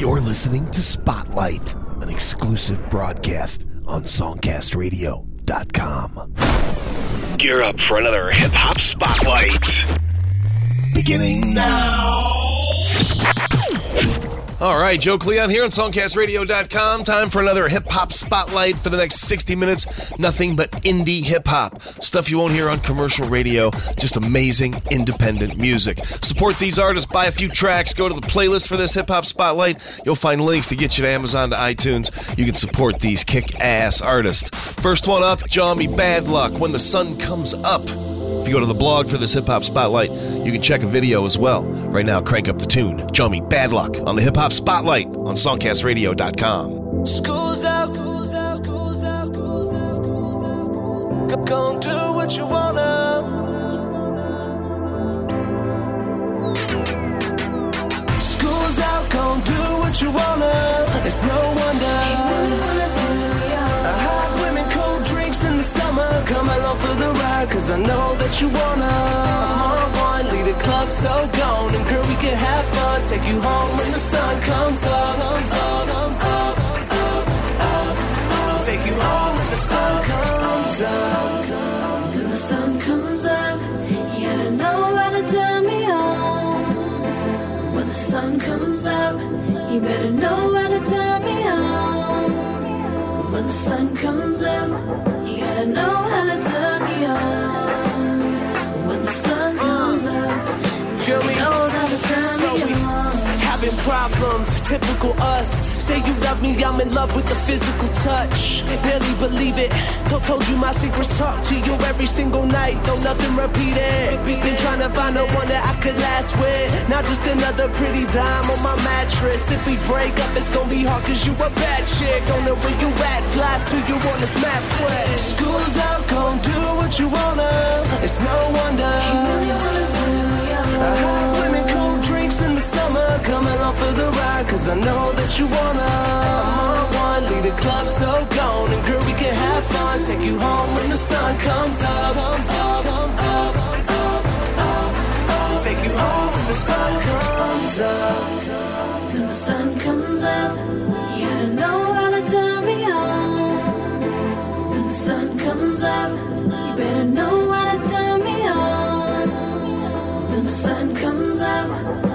You're listening to Spotlight, an exclusive broadcast on SongcastRadio.com. Gear up for another hip hop spotlight. Beginning now. All right, Joe Cleon here on SongcastRadio.com. Time for another hip hop spotlight for the next 60 minutes. Nothing but indie hip hop. Stuff you won't hear on commercial radio. Just amazing independent music. Support these artists, buy a few tracks, go to the playlist for this hip hop spotlight. You'll find links to get you to Amazon to iTunes. You can support these kick ass artists. First one up, Jawny BadLuck, When the Sun Comes Up. If you go to the blog for this hip hop spotlight, you can check a video as well. Right now, crank up the tune. Jawny BadLuck on the hip hop spotlight on songcastradio.com. School's out, school's out, school's out, school's out, school's out, school's out. Do what you wanna. School's out, go do what you wanna. It's no wonder. The summer. Come along for the ride, cause I know that you wanna. I'm on one, lead the club so gone. And girl, we can have fun. Take you home when the sun comes up. Comes up, comes up, up, up, up. Take you home when the sun comes up. When the sun comes up, you gotta know how to turn me on. When the sun comes up, you better know how to turn me on. When the sun comes up, you know how to turn me on. When the sun comes up, Feel me? knows problems, typical us. Say you love me, I'm in love with the physical touch. Barely believe it. Told, told you my secrets talk to you every single night, though nothing repeated. Been trying to find the one that I could last with. Not just another pretty dime on my mattress. If we break up, it's gonna be hard cause you a bad chick. Don't know where you at, fly to you on this map quest. School's out, gon' do what you wanna. It's no wonder. Hot women, cold Come along for the ride, cause I know that you wanna. I'm on one, lead the club so gone. And girl, we can have fun. Take you home when the sun comes up. Comes up, comes up, up, up, up. Take you home when the sun comes up. When the sun comes up, you gotta know how to turn me on. When the sun comes up, you better know how to turn me on. When the sun comes up,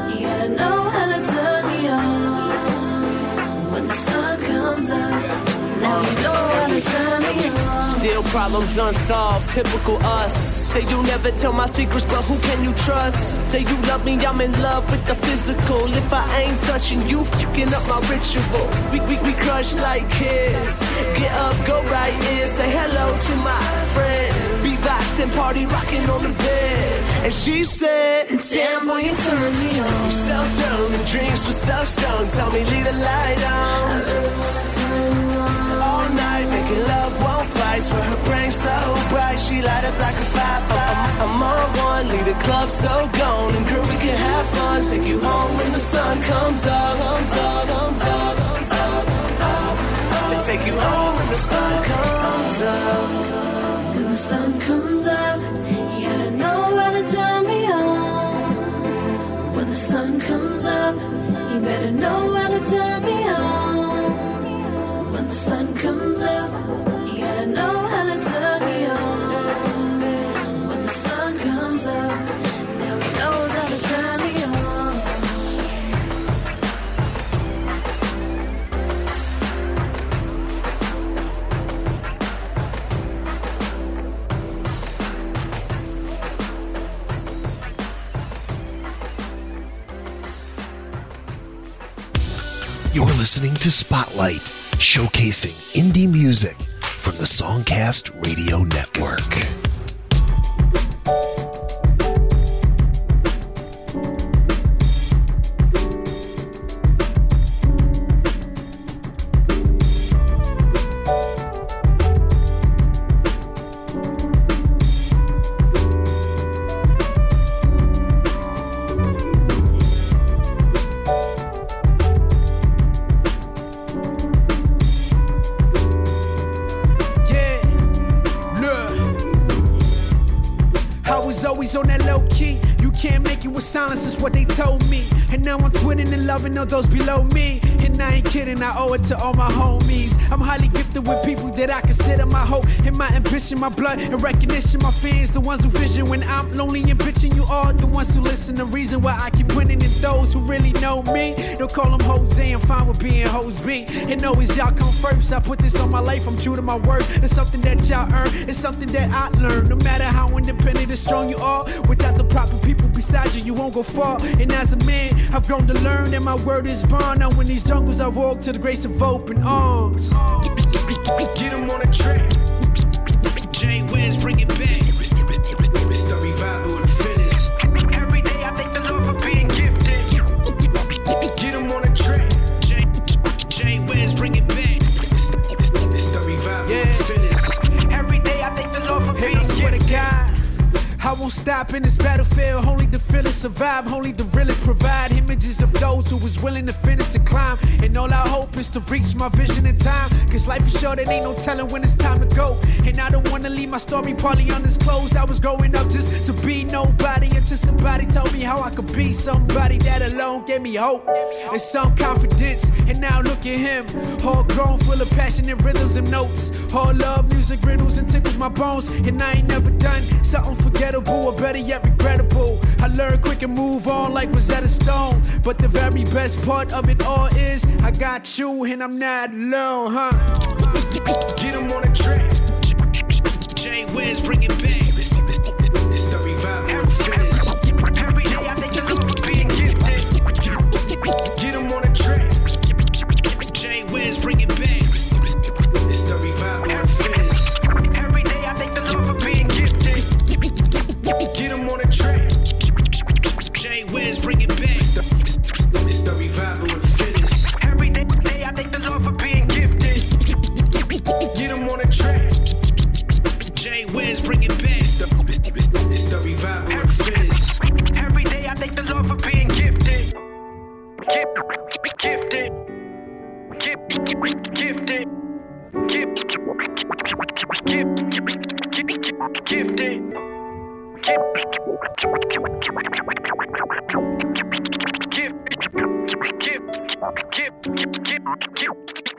Still problems unsolved, typical us. Say you never tell my secrets, but who can you trust? Say you love me, I'm in love with the physical. If I ain't touching you, fucking up my ritual. We, we, we crush like kids. Get up, go right in, say hello to my friend. Beatbox and party rocking on the bed. And she said, Damn boy, you turn me on. So dumb, the drinks were so strong. Tell me, leave the light on. Making love, won't fight. Swear her brain so bright, she light up like a firefly. I'm, on one, leave the club so gone, and girl we can have fun. Take you home when the sun comes up, comes up, comes up, comes up. Say take you home when the sun comes up. When the sun comes up, you gotta know how to turn me on. When the sun comes up, you better know how to turn me on. The sun comes up, you gotta know how to turn on. When the sun comes up, now. You're listening to Spotlight, showcasing indie music from the Songcast Radio Network. Ambition, my blood and recognition. My fans, the ones who vision when I'm lonely and bitching. You are the ones who listen. The reason why I keep winning is those who really know me. Don't call them Jose, I'm fine with being Hose B. And always y'all come first. I put this on my life, I'm true to my word. It's something that y'all earn, it's something that I learned. No matter how independent and strong you are, without the proper people beside you, you won't go far. And as a man, I've grown to learn that my word is bond. Now in these jungles, I walk to the grace of open arms. Get him on a track. Jay Wiz, bring it back. It's the revival of the fittest. Every day I thank the Lord for being gifted. Get him on a track. Jay, Jay Wiz, bring it back. It's, it's, it's the revival Yeah. of the fittest. Every day I thank the Lord for And being I swear to. God, I won't stop in this battlefield. Only the feelers survive, only the realest provide images of those who was willing to finish to climb. And all I hope is to reach my vision in time. Cause life is short, and ain't no telling when it's time to go. And I don't wanna leave my story partly undisclosed. I was growing up just to be nobody until somebody told me how I could be somebody that alone gave me hope and some confidence. And now look at him, all grown, full of passion and rhythms and notes. All love, music, riddles, and tickles my bones. And I ain't never done something forgettable or better yet regrettable. I learned quick and move on like Rosetta Stone. But the very best part of it all is I got you and I'm not alone, huh? Get him on a track. Jay Wiz, bring it back. Give, give, give, give, give, give.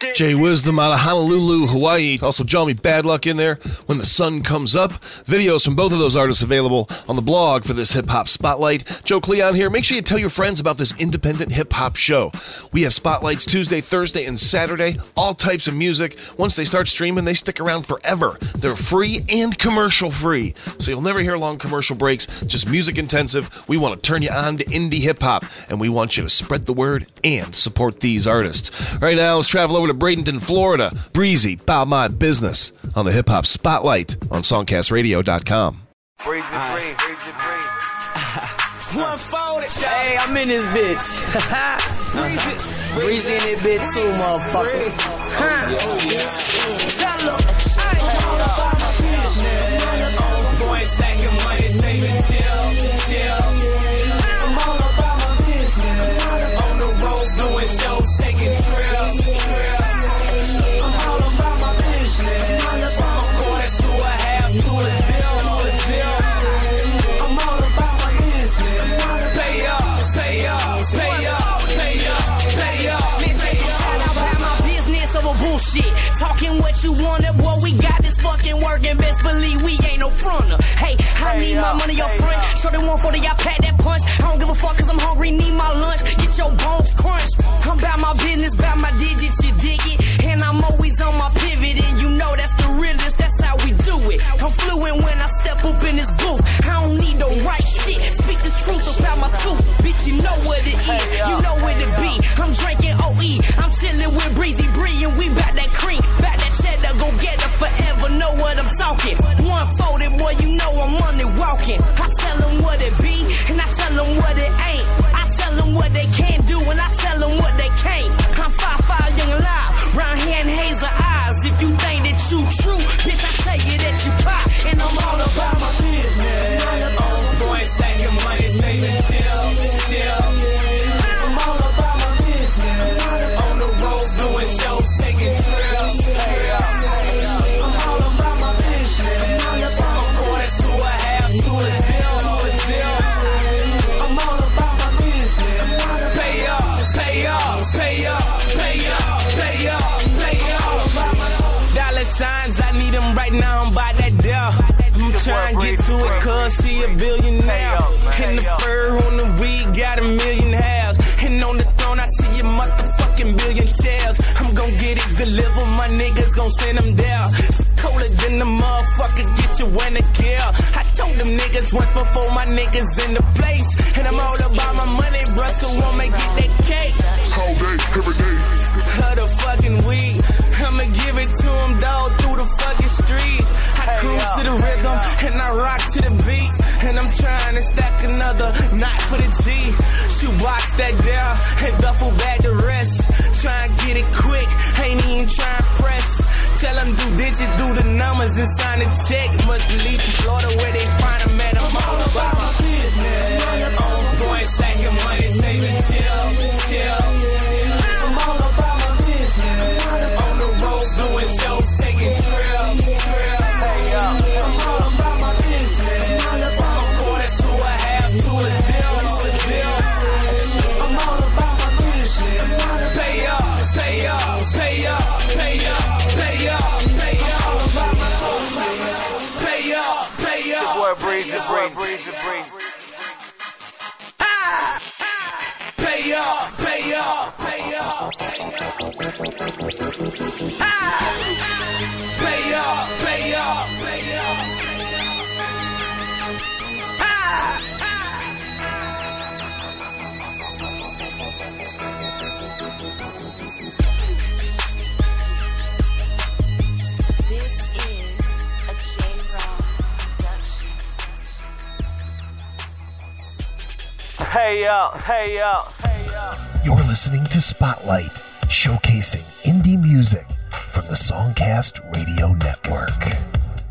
Jwizdom out of Honolulu, Hawaii. Also, Jawny BadLuck in there. When the sun comes up. Videos from both of those artists available on the blog for this hip hop spotlight. Joe Cleon here. Make sure you tell your friends about this independent hip hop show. We have spotlights Tuesday, Thursday, and Saturday. All types of music. Once they start streaming, they stick around forever. They're free and commercial free. So you'll never hear long commercial breaks, just music intensive. We want to turn you on to indie hip hop, and we want you to spread the word and support these artists. Right now, let's travel over to Bradenton, Florida. Breezie, Bout My Business on the Hip Hop Spotlight on SongcastRadio.com. One folded. Hey, I'm in this bitch. Breezie in this bitch too, motherfucker. Huh. Tell 'em. business Talking what you wanted, boy, we got this fucking working. Best believe we ain't no fronter. Hey, I need my money up front. Show the 140, I pack that punch. I don't give a fuck cause I'm hungry, need my lunch. Get your bones crunched. I'm about my business, about my digits, you dig it? And I'm always on my pivot, and you know that's the realest, that's how we do it. I'm fluent when I step up in this booth. I don't need no right shit. Speak the truth about my tooth. Bitch, you know what it is. You know what it be. I'm drinking OE. I'm chilling with Breezie you to kill. I told them niggas once before my niggas in the place. And I'm all about my money, bruh, so I'ma get that cake. All day, every day. Her the fucking weed. I'ma give it to him, dog, through the fucking street. Cruise to the rhythm and I rock to the beat. And I'm trying to stack another knot for the G. She box that down and duffel bag the rest. Try and get it quick, ain't even trying to press. Tell them do digits, do the numbers and sign a check. Must leave from Florida where they find them at. I'm all about my business. On point, stacking money, saving chill, chill. I'm all about my business. On the road, doing shows, taking trips. Rock production. Hey up, hey up. You're listening to Spotlight, showcasing indie music from the Songcast Radio Network.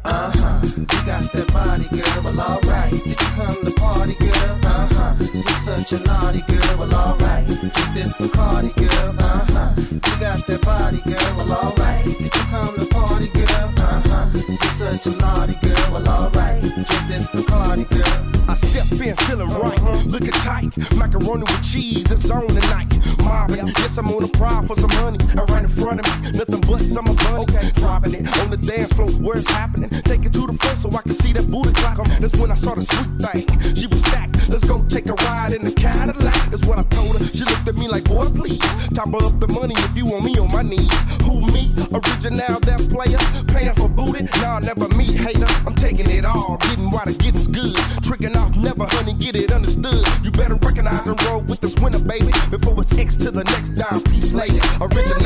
Uh-huh. You got that body, girl. Well, alright. Did you come to party, girl? Uh-huh. You're such a naughty girl. Well, alright. Get this Bacardi, girl. Uh-huh. You got that body, girl. Well, alright. Did you come to party, girl? Uh-huh. You're such a naughty girl. Well, alright. Get this Bacardi, girl. I step in feeling right, looking tight. Macaroni with cheese, it's on tonight. Mobbing, yes, I'm on a prowl for some honey. And right in front of me, nothing but summer bunnies. Okay. Dropping it on the dance floor, where it's happening. Take it to the floor so I can see that booty clock. Um, that's when I saw the sweet thing. She was stacked. Let's go take a ride in the Cadillac. That's what I told her. She looked at me like, boy, please. Top up the money if you want me on my knees. Who me? Original, that player. Paying for booty? Nah, never meet hater. I'm taking it all. Getting the getting's good. Tricking off, never, honey, get it understood. You better recognize and roll with this winner, baby. Before it's X to the next dime piece later. Original.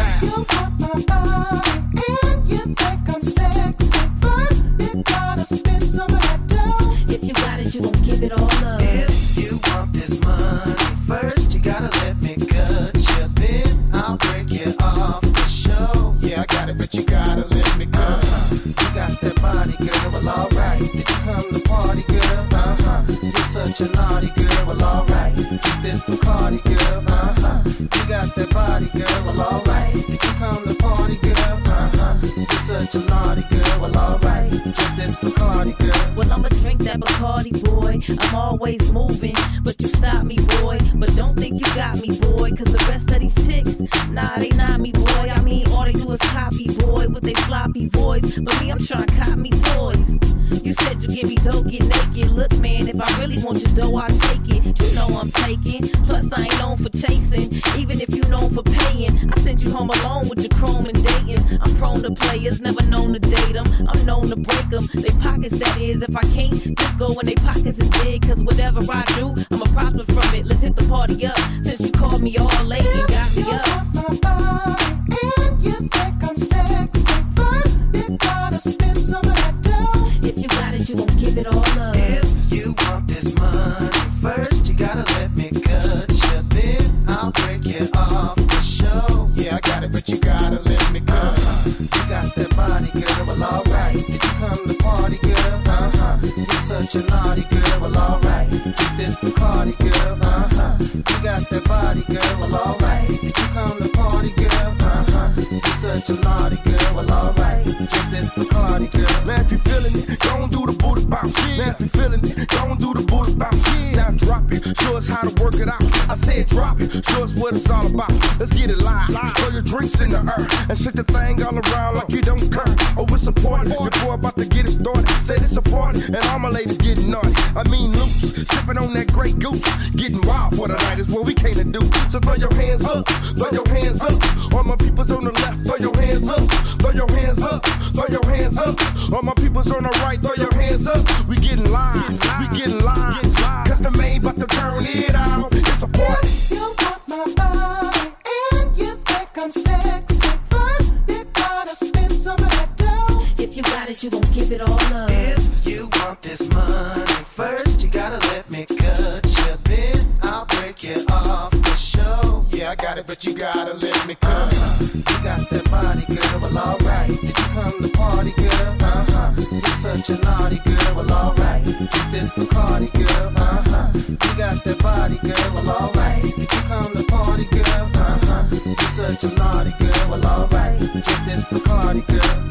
And you Man, if you feeling it, and do the booty bounce. Man, if you feeling it, and do the booty bounce. Show us how to work it out. I said drop it. Show us what it's all about. Let's get it live. Throw your drinks in the air and shake the thing all around like you don't care. Oh, it's a party. Your boy about to get it started. Said it's a party and all my ladies getting naughty. I mean loose, sipping on that great goose, getting wild for the night is what we came to do. So throw your hands up, throw your hands up. All my peoples on the left, throw your hands up, throw your hands up, throw your hands up. All my peoples on the right, throw your hands up. We getting live, we getting live. It out. It's a party. You want my body and you think I'm sexy. First, you gotta spend some of that dough. If you got it, you gon' give it all up. If you want this money, first you gotta let me cut you. Then I'll break you off the show. Yeah, I got it, but you gotta let me come. You got that body, girl. Well, alright. Did you come to party, girl? Uh huh. You're such a naughty girl. Well, alright. Drink this Bacardi, girl. Uh huh. Body, girl. Well, alright. You come to party, girl? Uh huh. You're such a naughty girl. Well, alright. Drink this Bacardi, girl.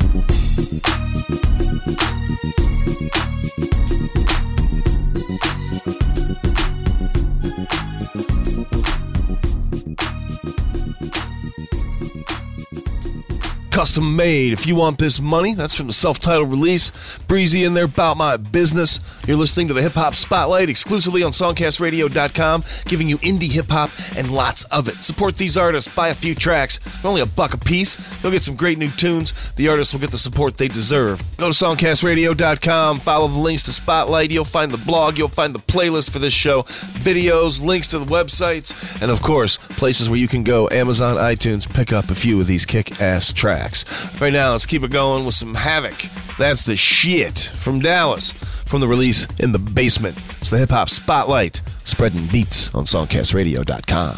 Custom made. If you want this money, that's from the self titled release. Breezie in there, about my business. You're listening to the Hip Hop Spotlight exclusively on SongcastRadio.com, giving you indie hip hop and lots of it. Support these artists, buy a few tracks, They're only a buck a piece. You'll get some great new tunes. The artists will get the support they deserve. Go to SongcastRadio.com, follow the links to Spotlight. You'll find the blog, you'll find the playlist for this show, videos, links to the websites, and of course, places where you can go Amazon, iTunes, pick up a few of these kick ass tracks. Right now, let's keep it going with some Havic. That's the shit from Dallas from the release In the Basement. It's the Hip Hop Spotlight, spreading beats on SongcastRadio.com.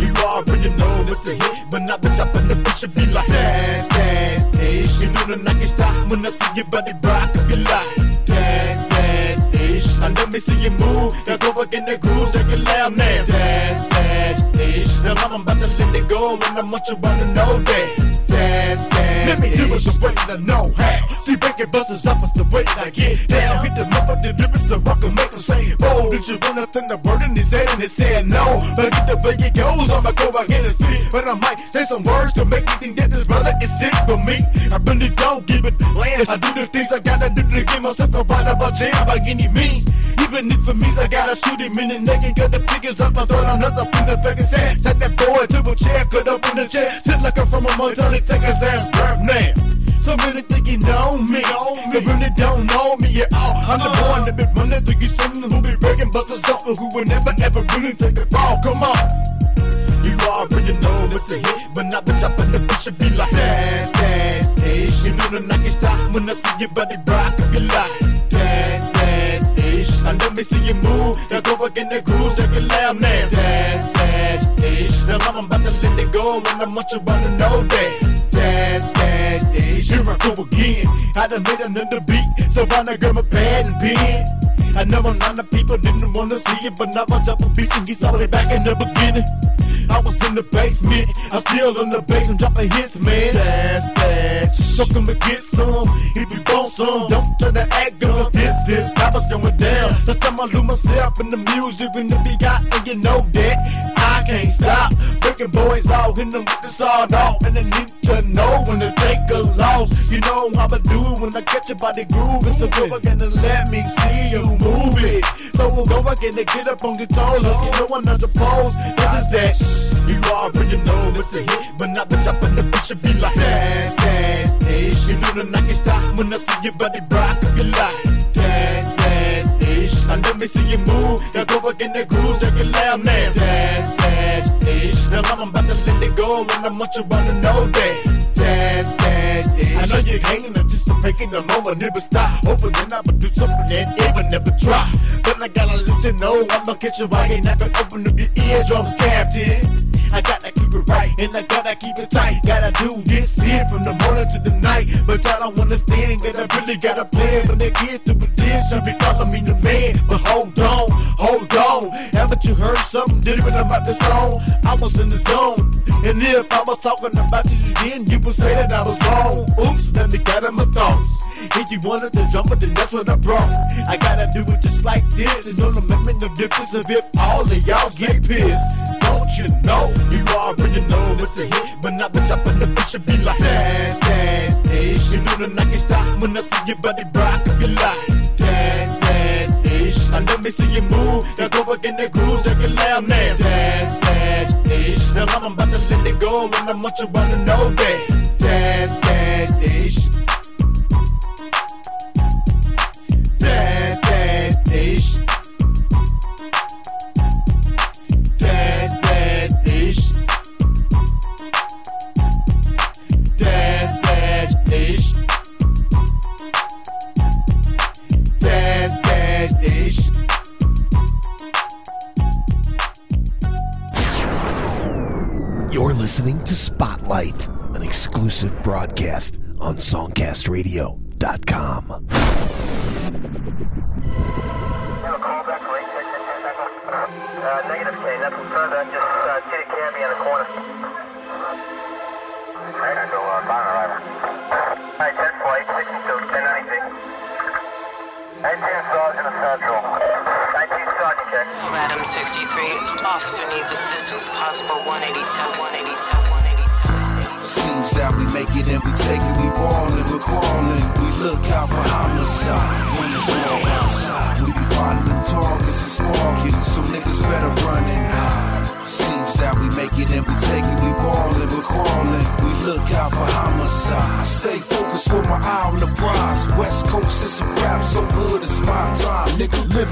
You already know it's a hit, but not the top of the fish should be like that, that ish. You know the night can stop when I see your body rock, I be like that, that ish. And let me see you move, now go back in the groove, take it loud now, that, that ish. Now I'm about to let it go, and I want you wanna know that. That, that Let me do it the way I know how. See, breaking buses up is the way I get down. Hit them up with the lyrics so I make them say, Oh, did you want nothing the word in head and he said no. But get the way it goes, I'ma go ahead and speak. But I might say some words to make you think that this brother is sick for me. I really don't give it land. I do the things I gotta do to get myself a right about jam by any means. Even if it means I gotta shoot him in the neck and got the figures up, I throw another in the back and say, Take that boy to a chair, cut up in the chair, sit like I'm from a motel and take his ass birth now. So many think you know me, they really don't know me at all. I'm the one that been running through you, someone who be breaking busters up and who will never ever really take a fall. Come on. You already know it's a hit, but not the top of the fish should be like that, that ish. You know the night can stop when I see your body rock, like that, And let me see you move, now go back in the groove, take it loud now. That, that ish. Now I'm about to let it go, and I want you wanna know that. That, that ish. Here I go again. I done made another beat, so why not grab my pad and pen? I know a lot of people didn't wanna see it, but now I'm double beats and he saw it back in the beginning. I was in the basement, I'm still in the basement dropping hits, man. That's that. So come and get some. If you want some, don't try to act girl. This is how it's going down. The time I lose myself in the music and the beat got, and you know that I can't stop. Breaking boys out in the with the sawed off, and I need to know when to take a loss. You know how I do when I catch you by the groove. It's So go again and let me see you move it. So we'll go again and get up on your toes. Like you know I'm not supposed. This is that. You already know it's a hit, but not the top of the fish should be like that, that ish. You know the night can stop when I see your body rock, I be like ish. And let me see you move, now go back in the groove, take it loud now. That, that ish. Now I'm about to let it go, and I want you wanna know that. That, that ish. I know you're hanging, anticipating the moment, never stop. Hoping that I'ma do something that even never try. But I gotta let you know, I'ma catch you right, and I can open up your eardrums, Captain. I gotta keep it right, and I gotta keep it tight. Gotta do this here from the morning to the night. But I don't understand, that I really got a plan. When they get to it, then should be calling me the man. But hold on, hold on. Haven't you heard something different about this song? I was in the zone. And if I was talking about you then, you would say that I was wrong. Oops, let me gather my thoughts. If you wanted to jump it, then that's what I brought. I gotta do it just like this. And don't make me no difference if all of y'all get pissed. Don't you know? You already know it's a hit. But not bitch up in the fish be like that, that, ish. You know the I can stop when I see your body rock. Be like that, that, ish. And let me see you move. Now go again the grooves, take it loud now. That, that. Now I'm about to let it go. And I want you wanna know that. That, that, ish. That, that, ish. Broadcast on SongcastRadio.com. Uh, negative K, nothing further. Just uh, get a cabbie in the corner. Alright, I go uh, final arrival. Alright, 10 flight, 62, 1090. 19 Sergeant of Central. 19 Sergeant, check. Madam 63, officer needs assistance, possible 187, 187,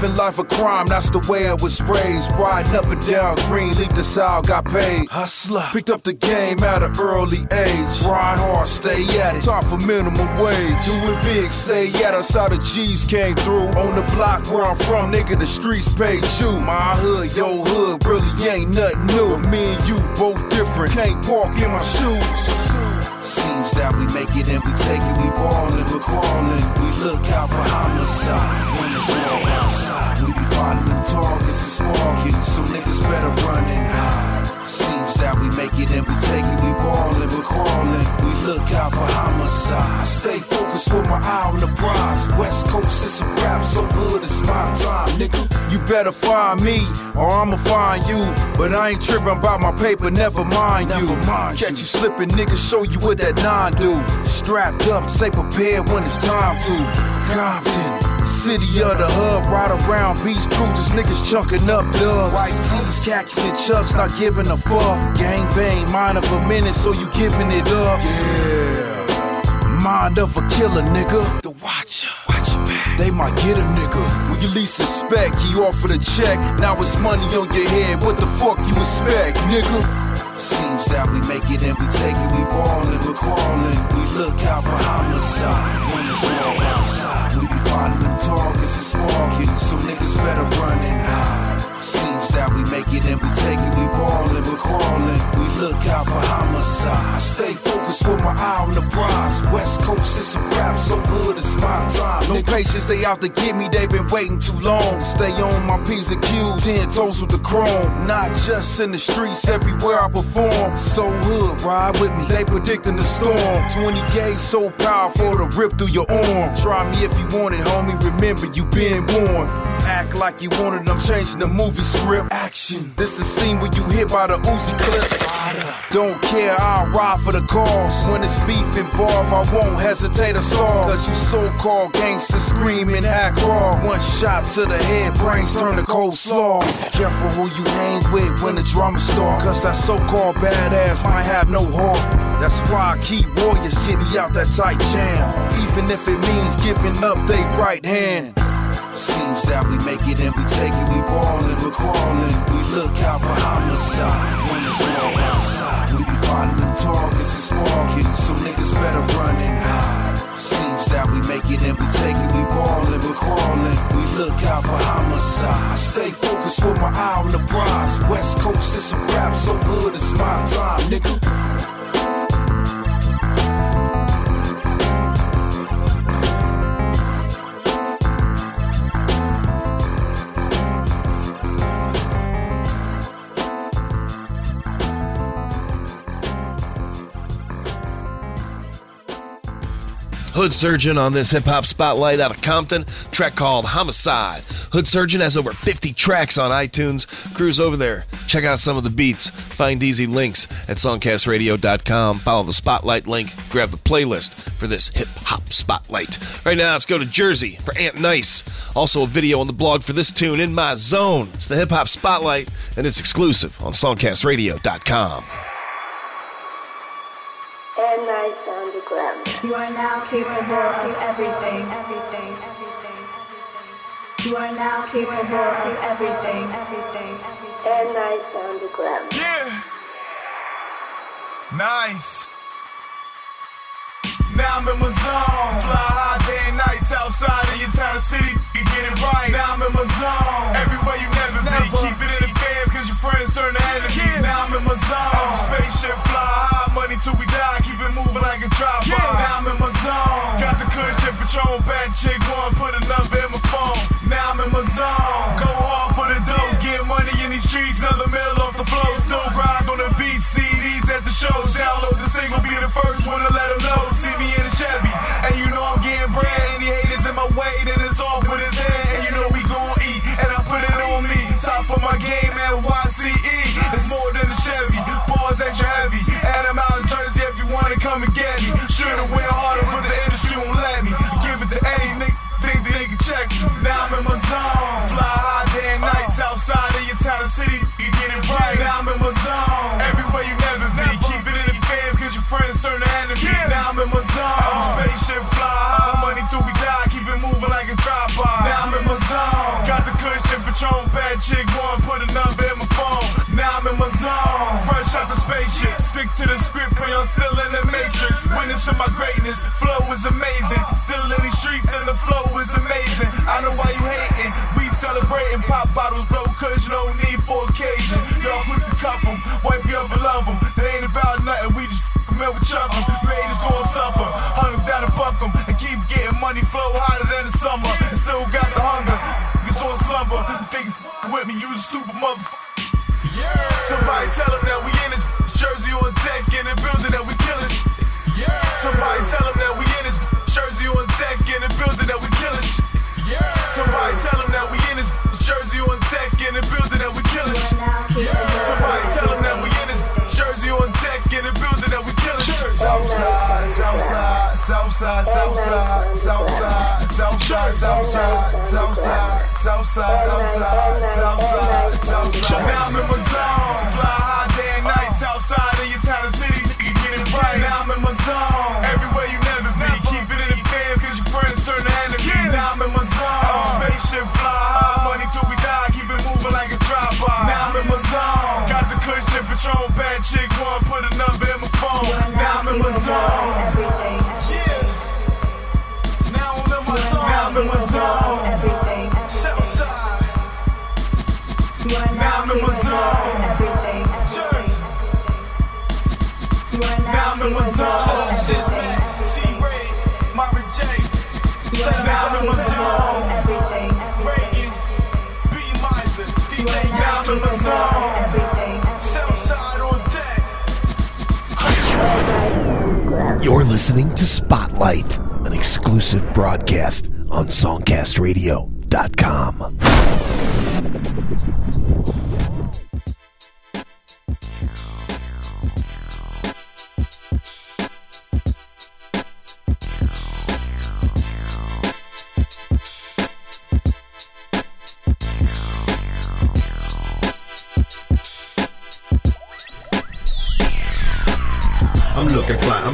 Living life a crime, that's the way I was raised. Riding up and down green, leave the south, got paid. Hustler, picked up the game at an early age. Grind hard, stay at it. Talk for minimum wage. Do it big, stay at us. How the G's came through. On the block where I'm from, nigga, the streets paid you. My hood, your hood, really ain't nothing new. But me and you both different. Can't walk in my shoes. Seems that we make it and we take it, we ballin', we're crawling. We look out for homicide it's outside. We be finding them targets and sparking, so niggas better run and hide. Seems that we make it and we take it, we ballin', we're crawling. We look out for homicide. Stay focused with my eye on the prize. West Coast is a rap, so hood is my time, nigga. You better find me, or I'ma find you. But I ain't tripping about my paper, never mind you. Catch you slipping, nigga, show you what that nine do. Strapped up, stay prepared when it's time to. Compton. City of the hub, right around Beach Cruisers, niggas chunking up dubs. White tees, khakis, and chucks, not giving a fuck. Gang bang, mind of a minute, so you giving it up. Yeah. Mind of a killer, nigga. The watcher. They might get a nigga. When you least suspect, he offered a check. Now it's money on your head. What the fuck you expect, nigga? Seems that we make it and we take it, we ballin', we're crawling. We look out for homicide when it's all outside. We be finding them targets and sparking, so niggas better run and hide. Seems that we make it and we take it, we ballin', we're crawling. We look out for homicide. Stay focused with my eye on the prize. West Coast is a rap, so hood is my time. No patience, they out to get me, they been waiting too long. Stay on my P's and Q's, ten toes with the chrome. Not just in the streets, everywhere I perform. So hood, ride with me, they predicting the storm. 20 gauge, so powerful to rip through your arm. Try me if you want it, homie, remember you been warned. Act like you wanted, I'm changing the movie script. Action, this is scene where you hit by the Uzi clips. Don't care, I'll ride for the cause. When it's beef involved, I won't hesitate at all. Cause you so-called gangsters screaming, act raw. One shot to the head, brains turn to cold slaw. Careful who you hang with when the drama start. Cause that so-called badass might have no heart. That's why I keep warriors getting me out that tight jam. Even if it means giving up they right hand. Seems that we make it and we take it, we ballin', we're crawling. We look out for homicide when it's all outside. We be finding them targets and sparking, so niggas better run and hide. Seems that we make it and we take it, we ballin', we're crawling. We look out for homicide. Stay focused with my eye on the prize. West Coast is a rap, so good it's my time, nigga. Hood Surgeon on this hip hop spotlight out of Compton. Track called Homicide. Hood Surgeon has over 50 tracks on iTunes. Cruise over there. Check out some of the beats. Find easy links at songcastradio.com. Follow the spotlight link. Grab the playlist for this hip hop spotlight. Right now, let's go to Jersey for Ant-Nyce. Also, a video on the blog for this tune, In My Zone. It's the hip hop spotlight, and it's exclusive on songcastradio.com. Ant-Nyce underground. You are now capable of everything, everything, everything. everything. You are now capable of everything, everything, everything. Ant-Nyce underground. Yeah. Nice. Now I'm in my zone. Fly high day and nights outside of your town and city. You get it right. Now I'm in my zone. Everywhere you never, be. Keep it in the fam cause your friends turn to enemies. Now I'm in my zone. I'm a spaceship fly high. Money till we die. Keep it moving like a drive-by. Now I'm in my zone. Got the cushion patrol. Bad chick one. Put a number in my phone. Now I'm in my zone. Go hard for the dough. Get money in these streets. Another mill off the flow. Chick one. Put a number in my phone. Now I'm in my zone. Fresh out the spaceship. Stick to the script when I'm still in the matrix. Witness to my greatness. Flow is amazing. Still in these streets and the flow is amazing. I know why you hating. We celebrating. Pop bottles, bro, cause you don't need for occasion. Y'all quick to cuff them. Wipe you up and love them. They ain't about nothing. We just f them we chuck them. Haters gon' suffer. Hunt them down and buck them. And keep getting money flow hotter than the summer. And still got the hunger. It's on slumber. Think with me? You a stupid motherfucker. Somebody tell them that we in this jersey on deck in the building that we killing shit. Somebody tell them that we in this jersey on deck in the building that we killing shit. Somebody tell them that we in this jersey on deck in the building that we killing shit. Somebody tell them that we in this jersey on deck in the building that we killing shit. Southside, Southside, Southside, Southside, Southside, Southside, Southside, Southside, Southside, Southside, Southside, Southside. Now I'm in my zone. Fly high day and nights outside of your town and city. You get it. Now I'm in my zone. Everywhere you You're listening to Spotlight, an exclusive broadcast on SongcastRadio.com.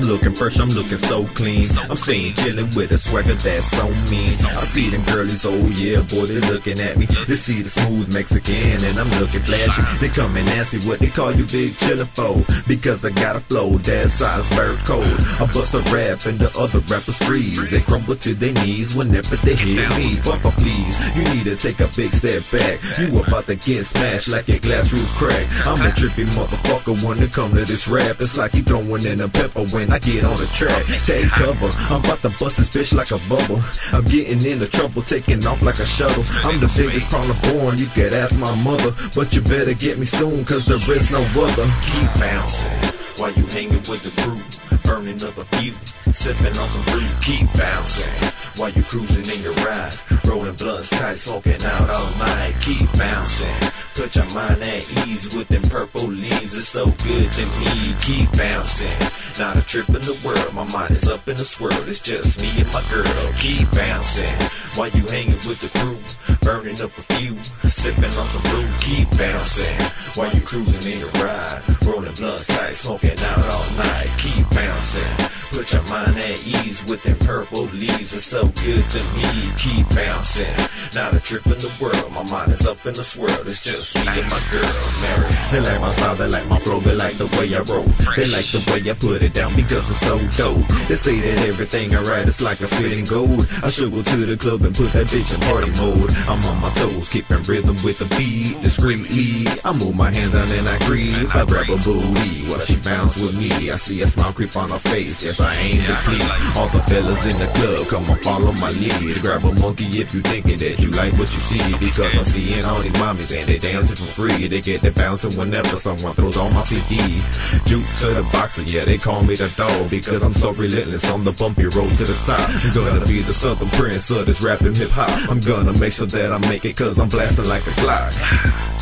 looking fresh, I'm looking so clean. I'm staying chillin' with a swagger that's so mean. I see them girlies, oh yeah, boy, they looking at me. They see the smooth Mexican, and I'm looking flashy. They come and ask me what they call you big chillin' for. Because I got a flow, that size bird code. I bust a rap and the other rappers freeze. They crumble to their knees whenever they hear me. Fuck please, you need to take a big step back. You about to get smashed like a glass roof crack. I'm a trippy motherfucker when it come to this rap. It's like you throwing in a pepper when I get on the track. Take cover, I'm about to bust this bitch like a bubble. I'm getting into trouble, taking off like a shuttle. I'm the biggest problem born, you could ask my mother. But you better get me soon, cause there is no other. Keep bouncing while you hanging with the crew, burning up a few, sipping on some fruit. Keep bouncing while you cruising in your ride, rolling blunts tight, smoking out all night. Keep bouncing, put your mind at ease with them purple leaves. It's so good to me. Keep bouncing, not a trip in the world. My mind is up in a swirl. It's just me and my girl. Keep bouncing while you hanging with the crew, burning up a few, sipping on some brew. Keep bouncing while you cruising in your ride, rolling blunts tight, smoking out all night. Keep bouncing. Put your mind at ease with them purple leaves. It's so good to me. Keep bouncing. Not a trip in the world. My mind is up in the swirl. It's just me and my girl, Mary. They like my style, they like my flow, they like the way I roll. They like the way I put it down because it's so dope. They say that everything I write is like a fitting gold. I go to the club and put that bitch in party mode. I'm on my toes, keeping rhythm with the beat discreetly. I move my hands down and I creep. I grab a booty while she bounce with me. I see a smile creep on her face. Yes, I to please all the fellas in the club. Come on, follow my lead. Grab a monkey if you thinking that you like what you see. Because I'm seeing all these mommies and they dancing for free. They get the bouncing whenever someone throws on my CD. Juke to the boxer, yeah, they call me the dog because I'm so relentless on the bumpy road to the top. Gonna be the southern prince of this rap and hip hop. I'm gonna make sure that I make it cause I'm blasting like a clock.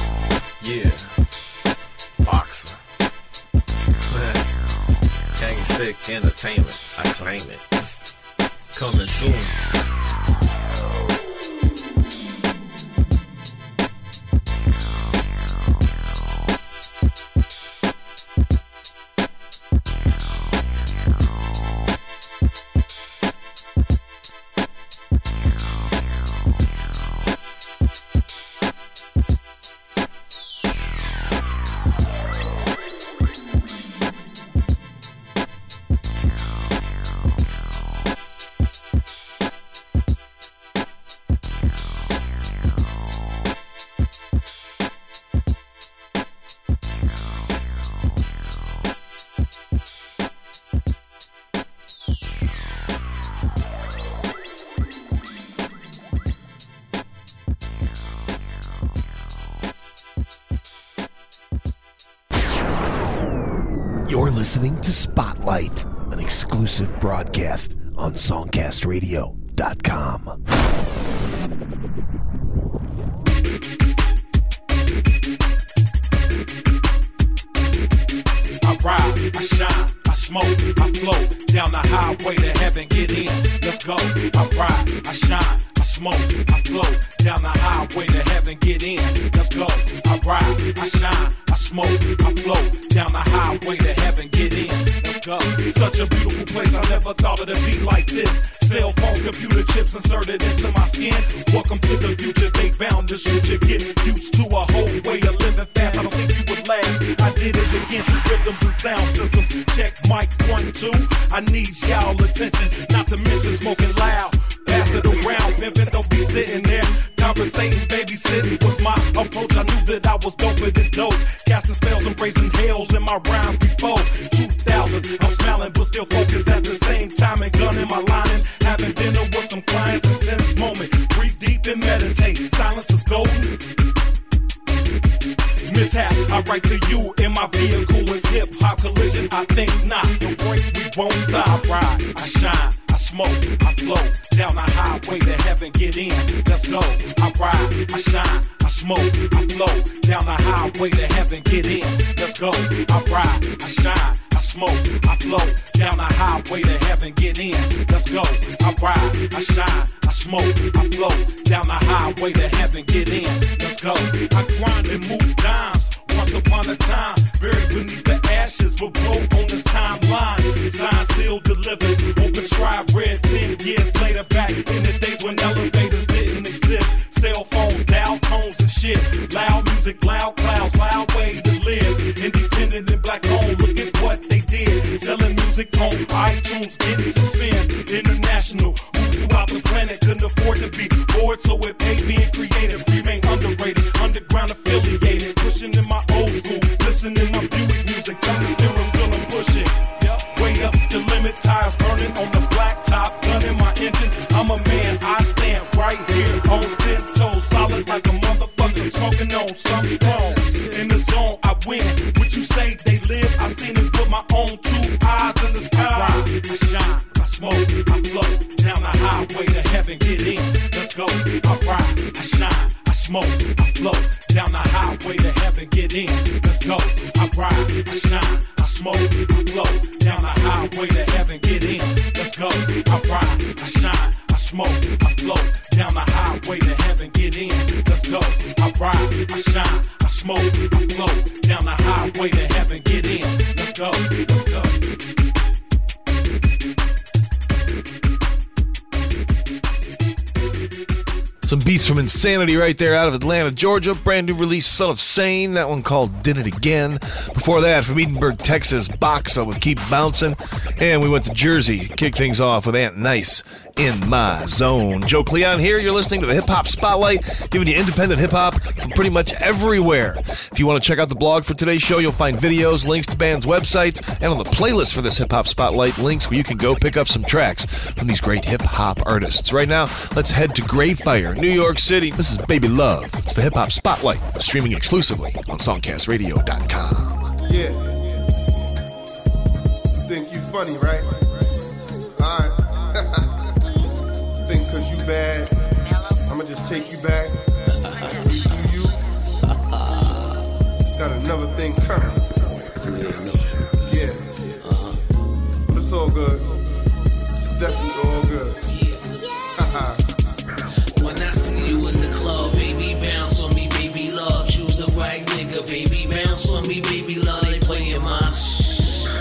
Yeah, Boxxa. Stick entertainment, I claim it. Coming soon. Broadcast on SongcastRadio.com. Mishap, I write to you in my vehicle is hip hop collision. I think not. The brakes we won't stop. Ride, I shine, I smoke, I flow down the highway to heaven. Get in, let's go. I ride, I shine, I smoke, I flow down the highway to heaven. Get in, let's go. I ride, I shine. I smoke, I flow down the highway to heaven. Get in, let's go. I ride, I shine, I smoke, I flow down the highway to heaven. Get in, let's go. I grind and move dimes once upon a time, buried beneath the ashes, but broke on this timeline. Signed, sealed, delivered, overscribed, read ten years later back in the days when elevators didn't exist. Cell phones, dial tones and shit. Loud music, loud clouds, loud ways to live. Independent and black owned, look at what they did. Selling music on iTunes, getting some spins. International, throughout the planet, couldn't afford to be bored, so it paid me school, listening my Buick music, turn the steering wheel and pushing. Yeah, way up the limit, tires burning on the black top, gun in my engine. I'm a man, I stand right here on ten toes, solid like a motherfucker, smoking on some strong. In the zone, I win. What you say they live, I seen it with my own two eyes in the sky. I shine, I smoke, I flow down the highway to heaven. Get in, let's go. I ride, I shine, I smoke, I flow down the highway to heaven. Get in, go. I ride, I shine, I smoke, I flow down the highway to heaven. Get in, let's go. I ride, I shine, I smoke, I flow down the highway to heaven. Get in, let's go. I ride, I shine, I smoke, I flow Some beats from Insanity right there out of Atlanta, Georgia. Brand new release, Son of Sane. That one called Did It Again. Before that, from Edinburg, Texas, Boxxa with Keep Bouncing. And we went to Jersey, kick things off with Ant-Nyce in my zone. Joe Cleon here. You're listening to the Hip Hop Spotlight, giving you independent hip hop from pretty much everywhere. If you want to check out the blog for today's show, you'll find videos, links to bands' websites, and on the playlist for this Hip Hop Spotlight, links where you can go pick up some tracks from these great hip hop artists. Right now, let's head to Grayfire, New York City. This is Baby Love. It's the Hip Hop Spotlight, streaming exclusively on SongcastRadio.com. Yeah. Think you funny, right? Bad, I'ma just take you back. You you. Got another thing coming. Yeah. But it's all good. It's definitely all good. When I see you in the club, baby, bounce on me, baby, love. Choose the right nigga, baby, bounce on me, baby, love. They playing my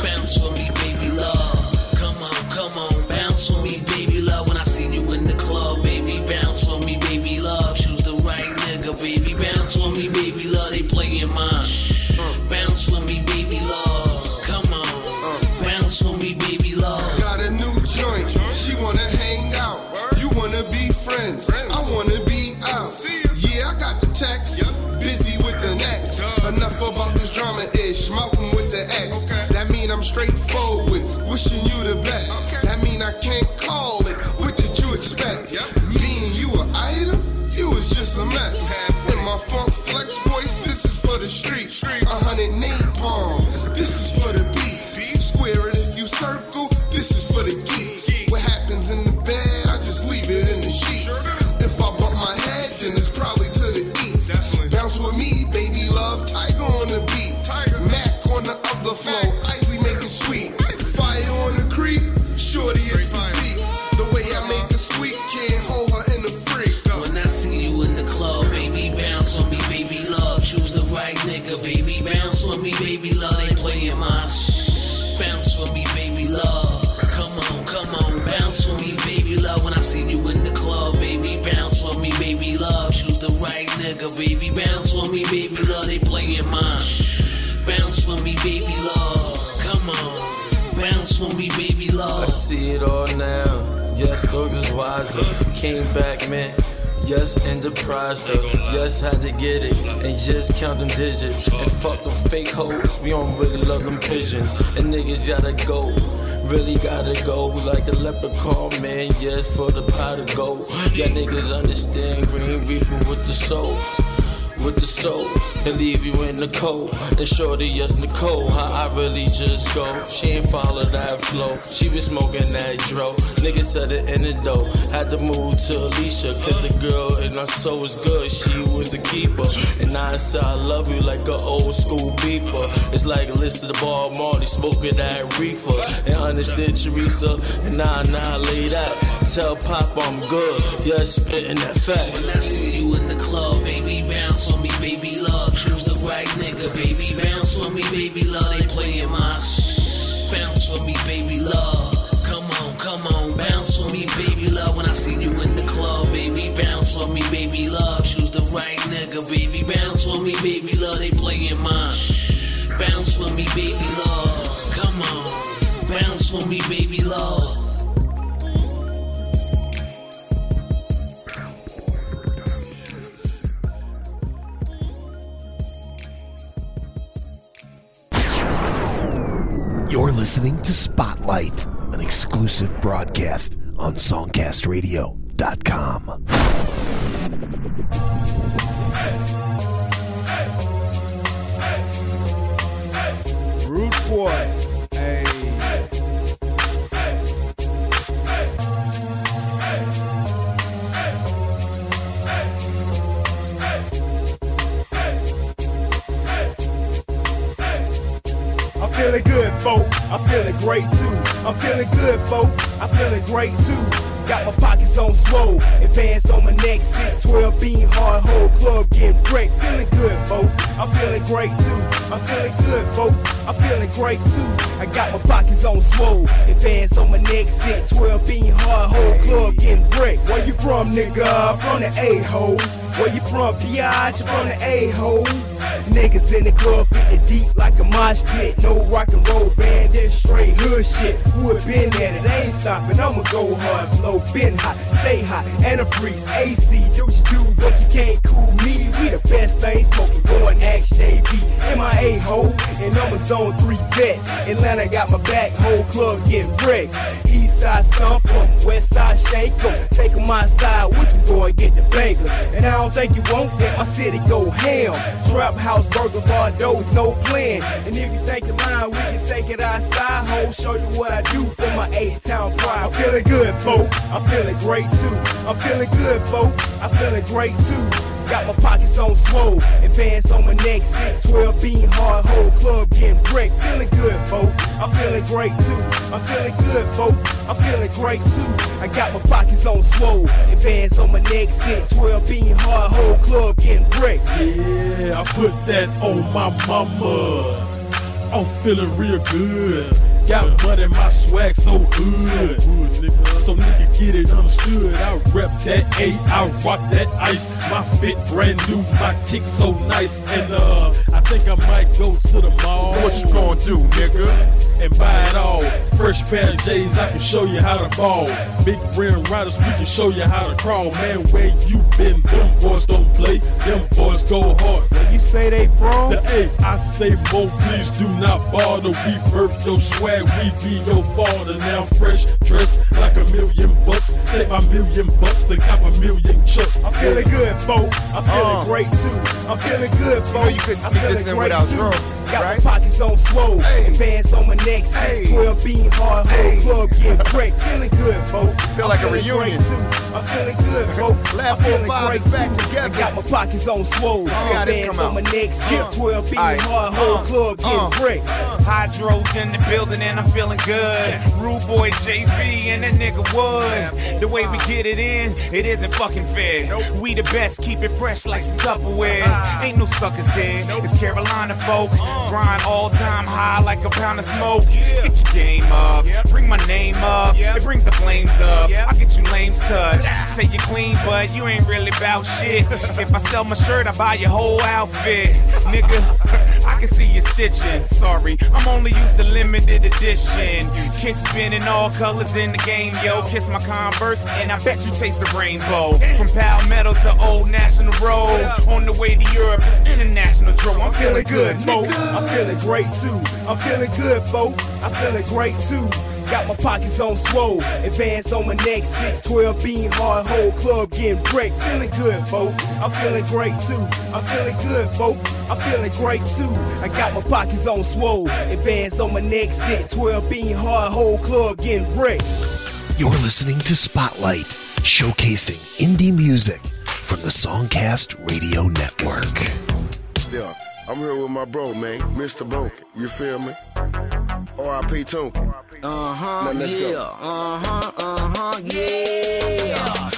bounce for me, baby, love. Come on, come on, bounce for me, baby, straightforward, wiser. Came back, man. Yes, enterprise though. Yes, had to get it. And just count them digits. And fuck them fake hoes. We don't really love them pigeons. And niggas gotta go. Really gotta go like a leprechaun, man. Yes, for the pot of gold. Yeah, niggas understand Green Reaper with the souls with the souls and leave you in the cold. And shorty, yes, Nicole, how I really just go. She ain't follow that flow. She been smoking that dro. Nigga said it in the dough. Had to move to Alicia, cause the girl in our soul was good. She was a keeper. And I said, I love you like an old school beeper. It's like a list of the ball Marty smoking that reefer. And understand Teresa, and nah, lay that. Tell Pop I'm good. Yeah, spitting that facts. When I see you in the club, baby, bounce on me, baby, love. Choose the right nigga, baby, bounce on me, baby, love. They playing my sh- bounce for me, baby, love. Come on, come on, bounce for me, baby, love. When I see you in the club, baby, bounce for me, baby, love. Choose the right nigga, baby, bounce for me, baby, love. They playing my sh- bounce for me, baby, love. Come on, bounce for me, baby love. Listening to Spotlight, an exclusive broadcast on SongcastRadio.com. Rude boy. Hey. I'm feeling great too. I'm feeling good, folk. I'm feeling great too. Got my pockets on swole, advance on my neck, 612 bean hard whole club getting wrecked. Feeling good, folk. I'm feeling great too. I'm feeling good, folk. I'm feeling great too. I got my pockets on swole, advance on my neck, 612 bean hard whole club getting wrecked. Where you from, nigga? From the A-hole. Where you from, Piage? From the A-hole. Niggas in the club the deep like a mosh pit. No rock and roll band, this straight hood shit. Who have been there, it ain't stopping. I'ma go hard, flow, been hot, stay hot, and a freeze. AC, do what you do, but you can't cool me. We the best thing smoking, going axe JV. MIA ho, and I'm a zone 3 vet. Atlanta got my back, whole club getting wrecked. East side stomp 'em, west side shake 'em. Take 'em outside, we can go and get the bagel. And I don't think you won't let my city go ham. Trap house, burger bar, those no plan. And if you think you're we can take it outside, ho. Show you what I do for my eight-town pride. I'm feeling good, folk. I'm feeling great too. I'm feeling good, folk. I'm feeling great too. Got my pockets on swole, advance on my neck, 612 bean hard whole club getting wrecked. Feeling good, folk. I'm feeling great too. I'm feeling good, folk. I'm feeling great too. I got my pockets on swole, advance on my neck, 612 bean hard whole club getting wrecked. Yeah, I put that on my mama. I'm feeling real good. Got money, my swag so good. So nigga get it understood. I rep that A, I rock that ice. My fit brand new, my kick so nice. And uh, I think I might go to the mall. What you gonna do, nigga? And buy it all. Fresh pair of J's, I can show you how to ball. Big rim riders, we can show you how to crawl. Man, where you been? Them boys don't play. Them boys go hard. You say they from? The A, I say more, please do not bother. We birth your swag, we be your father. Now fresh, dressed like a million bucks. Take my million bucks and cop a million chucks. I'm feeling good, folk. I'm feeling Uh. great too. I'm feeling good, folk. you couldn't I'm sneak feeling this in great, without too. drum, Got right? my pockets on swole, advance on my neck, 612 bean hard whole club getting wrecked. Feeling good, folk. Feel I'm like a feeling reunion. too. I'm feeling good, folk. Lab I'm feeling 45 great is back too. together. I got my pockets on swole, See how this on my out. neck, 612 bean Aight. hard whole Uh. club getting Uh. wrecked. Hydros in the building and I'm feeling good. Rude boy JV and that nigga Wood. The way we get it in, it isn't fucking fair. We the best, keep it fresh like some Tupperware. Ain't no suckers here, it's Carolina folk. Grind all time high like a pound of smoke. Get your game up, bring my name up. It brings the flames up. I get you lames touch. Say you clean, but you ain't really about shit. If I sell my shirt, I buy your whole outfit. Nigga, I can see you stitching. Sorry, I'm only used to limited edition. Kick in all colors in the game, yo. Kiss my converse, and I bet you taste the rainbow. From Palmetto to Old National Road. On the way to Europe, it's international draw. I'm feeling good, folk. nigga. I'm feeling great too. I'm feeling good, folk. I'm feeling great too. Got my pockets on swole, advance on my neck, 612 being hard whole club getting wrecked. Feeling good, folk. I'm feeling great too. I'm feeling good, folk. I'm feeling great too. I got my pockets on swole, advance on my neck, 612 being hard whole club getting wrecked. You're listening to Spotlight, showcasing indie music from the Songcast Radio Network. Yeah, I'm here with my bro, man, Mr. Boonkey. You feel me? R.I.P. Tonky. Uh huh, yeah. Uh huh, uh huh, yeah.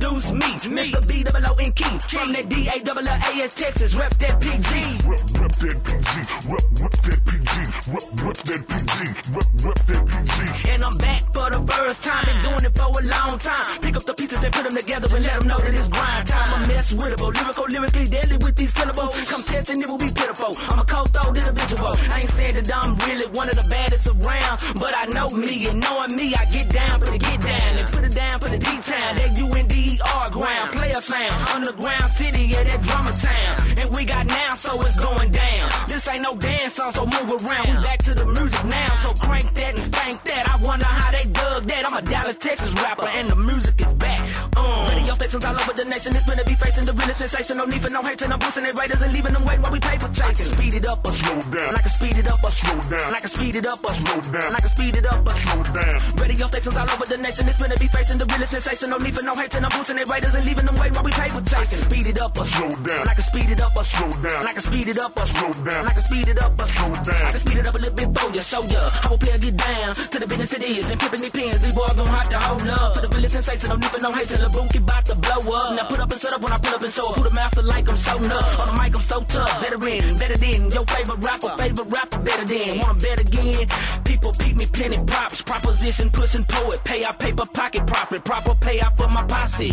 Introduce introduce me, Mr. B double O N key. From that D A double A S Texas, rep that PG. Rep, rep that PG, rep, rep that PG, rep, rep that PG, rep, rep that PG. And I'm back for the first time. Been doing it for a long time. Pick up the pieces and put them together and let them know that it's grind time. I mess with it, lyrical, lyrically deadly with these syllables. Come test and it will be pitiful. I'm a cold throat individual. I ain't saying that I'm really one of the baddest around, but I know me and knowing me, I get down, put it get down and put it down, put the D town. That U N D E R ground, player sound, underground city, yeah, that drama town. And we got now, so it's going down. This ain't no dance song, so move around. We back to the music now, so crank that and stank that. I wonder how they dug that. I'm a Dallas, Texas rapper, and the music is back. Um, radio stations all over the nation, it's gonna be facing the real sensation. No need for no hating, I'm boosting their raters and leaving them waiting while we paper chasing. I can speed it up or slow down. I can speed it up or slow down. I can speed it up or slow down. I can speed it up or slow down. Radio stations all over the nation, it's gonna be facing the real sensation. No need for no hating, I'm boosting their raters and leaving them waiting while we paper chasing. I speed it up or slow down. I can speed it up or slow down. I can speed it up or slow down. I can speed it up or slow down. I can speed it up a little bit for you, show ya how a player get down to the business it is. Then flipping these pins, these boys gon' have to hold up. For the realest sensation, no need for no hate till the boom keep about to blow up. Now put up and set up when I pull up and show up. Who the master like I'm showing up. On the mic I'm so tough, better in, better than your favorite rapper, favorite rapper better than. Want bet again? People peep me plenty props, proposition pushing poet, pay out paper pocket profit, proper payout for my posse.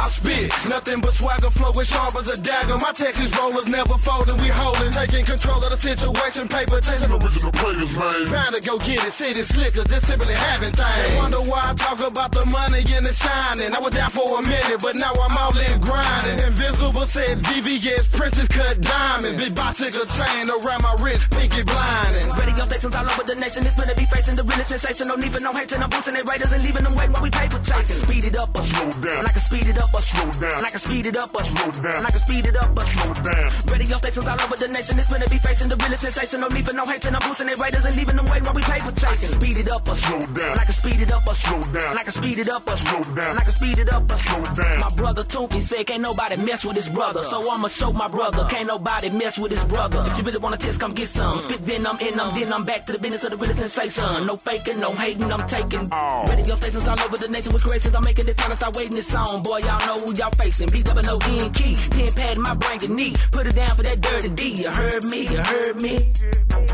I spit, nothing but swagger flow as sharp as a dagger. My Texas rollers never folding, we holding, taking control of the situation. Paper chasing original players, man. Bound to go get it, city slickers, just simply having things. Wonder why I talk about the money and the shining. I was down for a minute, but now I'm all in grinding. Invisible said VVS, Princess cut diamond. Big bicycle chain around my wrist, pinky blinding. Radio stations all over the nation, it's gonna be facing the real sensation. No need for no hating, I'm boosting their raters and leaving them waiting while we paper chasing. I speed it up or slow down. I can speed it up or slow down. I can speed it up or slow down. I can speed it up or slow down. Radio stations all over the nation, it's gonna be facing the realest sensation. No for no hating, I'm boosting their raters and leaving them waiting while we paper chasing. Speed it up or slow down. Like I can speed it up or slow down. I can speed it up or slow down. I can speed it up or slow down. My brother Tunky said can't nobody mess with his brother, so I'ma show my brother can't nobody mess with his brother. If you really wanna test, come get some. Spit venom in them, then I'm back to the business of the realest sensation. No faking, no hating, I'm taking. Oh. Radio stations all over the nation with creations. I'm making this time to start waiting this song. Boy, y'all know who y'all facing. B double O N key, pen pad in my brain and knee. Put it down for that dirty D. You heard me, you heard me.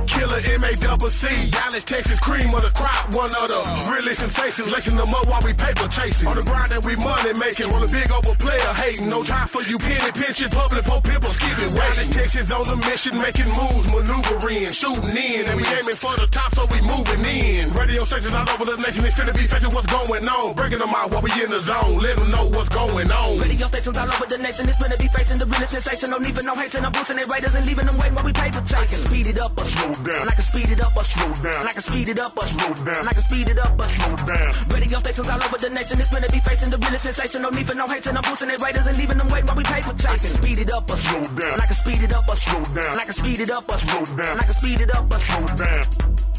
Killer M A double C, Dallas, Texas, cream of the crop, one of the really sensations. Lacing them up while we paper chasing. On the grind and we money making. Roll a big over player hating. No time for you penny pinching. Public po pimples keep it waiting. Texas on the mission, making moves, maneuvering, shooting in. And we aiming for the top, so we moving in. Radio stations all over the nation, they finna be facing what's going on. Breaking them out while we in the zone. Let them know what's going on. Radio stations all over the nation, it's gonna be facing the real sensation. No need for no hating, I'm boosting their raters and leaving them waiting while we paper chasing. I can speed it up or slow down. I can speed it up or slow down. I can speed it up or slow down. I can speed it up or slow down. Radio stations all over the nation, it's gonna be facing the real sensation. No need for no hating, I'm boosting their raters and leaving them waiting while we paper chasing. I can speed it up or slow down. I can speed it up or slow down. I can speed it up or slow down. I can speed it up or slow down.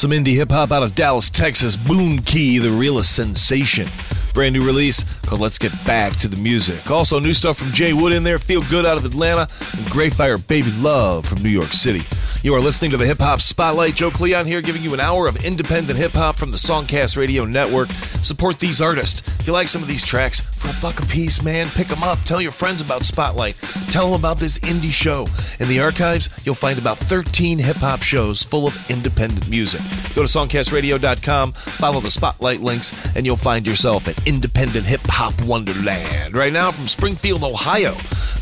Some indie hip hop out of Dallas, Texas. Boonkey, the realest sensation. Brand new release called Let's Get Back to the Music. Also, new stuff from J-Wood in there, Feel Good out of Atlanta, and Grayfire Baby Love from New York City. You are listening to the Hip Hop Spotlight. Joe Cleon here, giving you an hour of independent hip hop from the Songcast Radio Network. Support these artists. If you like some of these tracks, for a buck a piece, man, pick them up. Tell your friends about Spotlight. Tell them about this indie show. In the archives, you'll find about 13 hip hop shows full of independent music. Go to songcastradio.com, follow the Spotlight links, and you'll find yourself at independent hip hop wonderland. Right now, from Springfield, Ohio,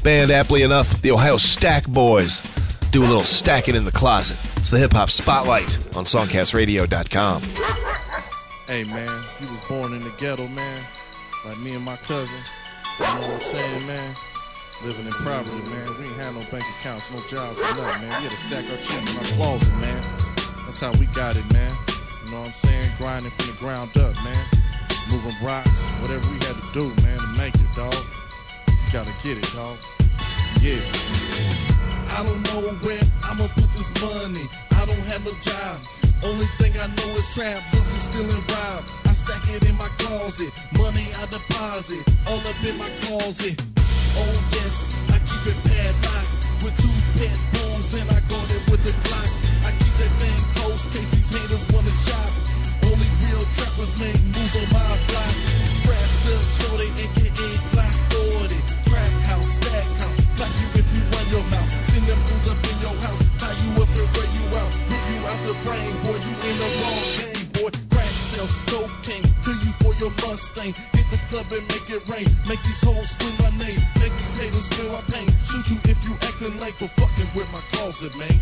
band aptly enough, the Ohio Stack Boys do a little stacking in the closet. It's the Hip Hop Spotlight on SongcastRadio.com. Hey man, you was born in the ghetto, man, like me and my cousin, you know what I'm saying, man? Living in poverty, man. We ain't had no bank accounts, no jobs, or nothing, man. We had to stack our chips in our closet, man. That's how we got it, man. You know what I'm saying? Grinding from the ground up, man. Moving rocks, whatever we had to do, man, to make it, dog. You gotta get it, dog. Yeah. I don't know where I'ma put this money. I don't have a job. Only thing I know is trap, hustle, steal and rob. I stack it in my closet, money I deposit, all up in my closet. Oh yes, I keep it padlocked with two pet bulls and I guard it with a Glock. I keep that thing close, case these haters wanna shop. Trappers make moves on my block. Strapped up, shorty, aka Glock 40. Trap house, stack house, clap you if you run your mouth. Send them fools up in your house, tie you up and wear you out. Rip you out the brain, boy, you in the wrong game, boy. Crack sell, cocaine, kill you for your Mustang. Hit club and make it rain. Make these hoes scream my name. Make these haters feel my pain. Shoot you if you acting late for fucking with my closet, man.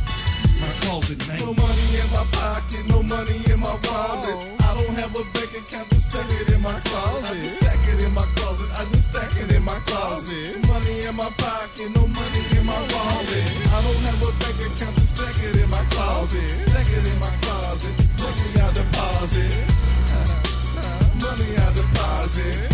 My closet, man. No money in my pocket, no money in my wallet. Oh. I don't have a bank account, just stack it in my closet. I just stack it in my closet. I just stack it in my closet. Oh. Money in my pocket, no money in my wallet. I don't have a bank account, just stack it in my closet. Stack it in my closet. Money I deposit. Money I deposit.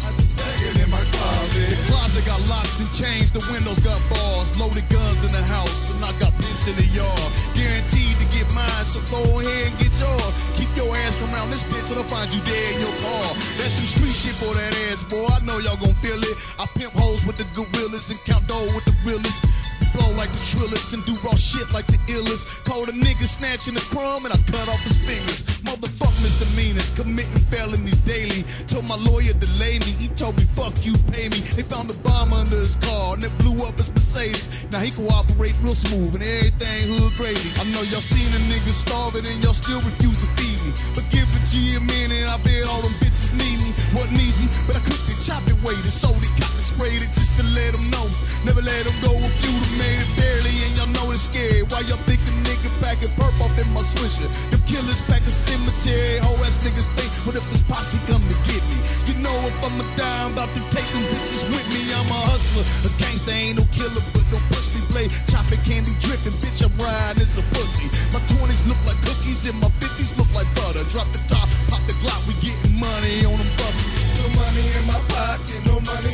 I just stack it in my closet. Closet got locks and chains, the windows got bars, loaded guns in the house, and I got pins in the yard. Guaranteed to get mine, so go ahead and get yours. Keep your ass from around this bitch, or they'll find you dead in your car. That's some street shit for that ass, boy. I know y'all gon' feel it. I pimp hoes with the gorillas and count dough with the realest. Blow like the trillers and do raw shit like the illest. Call a nigga snatching a crumb and I cut off his fingers. Motherfuck misdemeanors, committing felonies daily. Told my lawyer delay me, he told me fuck you, pay me. They found a bomb under his car and it blew up his Mercedes. Now he cooperate real smooth and everything hood gravy. I know y'all seen a nigga starving and y'all still refuse to feed me. But give the G a minute, I bet all them bitches need me. Wasn't easy, but I cooked it, chopped it, waited, sold it, got it, sprayed it just to let them know. Never let them go if you done made it barely and y'all know it's scary. Why y'all think the nigga packing perp off in my swisher? Them killers pack a cemetery, whole ass niggas think, what if this posse come to get me? You know if I'ma die, I'm about to take them bitches with me. I'm a hustler, a gangster, ain't no killer, but don't push me, play. Chopping candy dripping, bitch, I'm riding, it's a pussy. My 20s look like cookies and my 50s look like butter. Drop the top, pop the Glock, we getting money on them buses. No money in my pocket, no money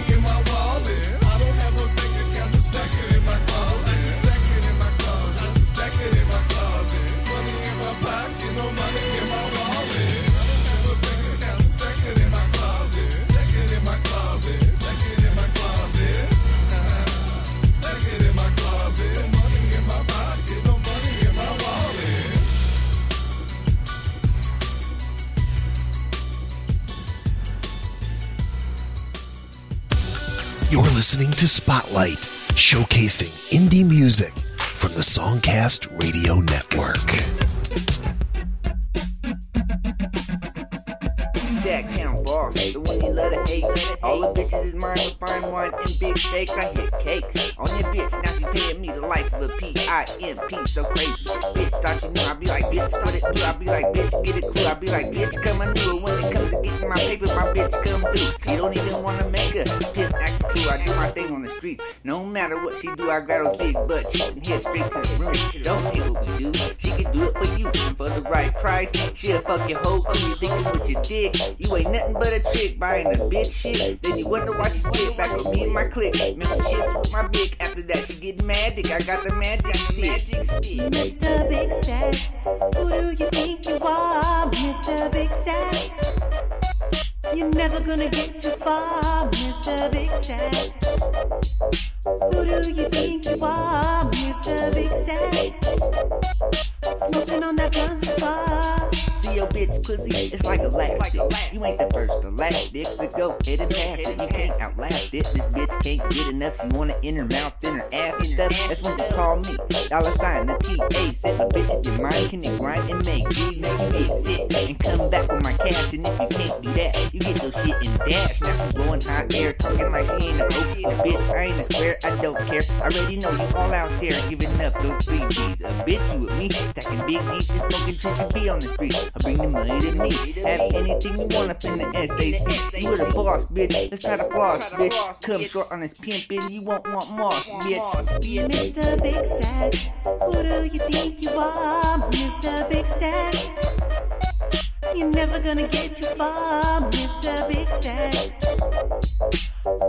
You're listening to Spotlight, showcasing indie music from the Songcast Radio Network. All the bitches is mine with find wine and big steaks. I hit cakes on your bitch. Now she paying me the life of a P-I-M-P. So crazy. Bitch, thought you knew. I be like, bitch, what it do? I be like, bitch, get a clue. I be like, bitch, come on through. When it comes to getting my paper, my bitch come through. She don't even wanna make a pimp act cool. I do my thing on the streets. No matter what she do, I grab those big butt cheeks and head straight to the room. Don't hate what we do. She can do it for you for the right price. She'll fuck your hoe from you thinking with your dick. You ain't nothing but a trick buying a bitch shit. Then you wonder why she spit back with me and my clique. Making shits with my big. After that, she get mad dick. I got the magic stick. Mr. Big Stack, who do you think you are, Mr. Big Stack? You're never gonna get too far, Mr. Big Stack. Who do you think you are, Mr. Big Stack? Smoking on that blunt so far. See your bitch pussy, it's like elastic. You ain't the first to last dick, to go ahead and pass it. You can't outlast it. This bitch can't get enough. She wanna in her mouth, in her ass and stuff. That's when she call me. Dollar sign the TA. Set my bitch if your mind can it grind and make G make you get sick and come back with my cash. And if you can't do that, you get your shit and dash. Now she blowing hot air, talking like she ain't a. A bitch, I ain't a square, I don't care. I already know you all out there giving up those three B's. A bitch, you with me, stacking big G's, just smoking trees to be on the street. I bring the money me. Have anything you want up in the SAC. You're the boss, bitch. Let's try to floss, bitch. Come short on this pimpin', you won't want moss, bitch. Mr. Big Stack, who do you think you are, Mr. Big Stack? You're never gonna get too far, Mr. Big Stack.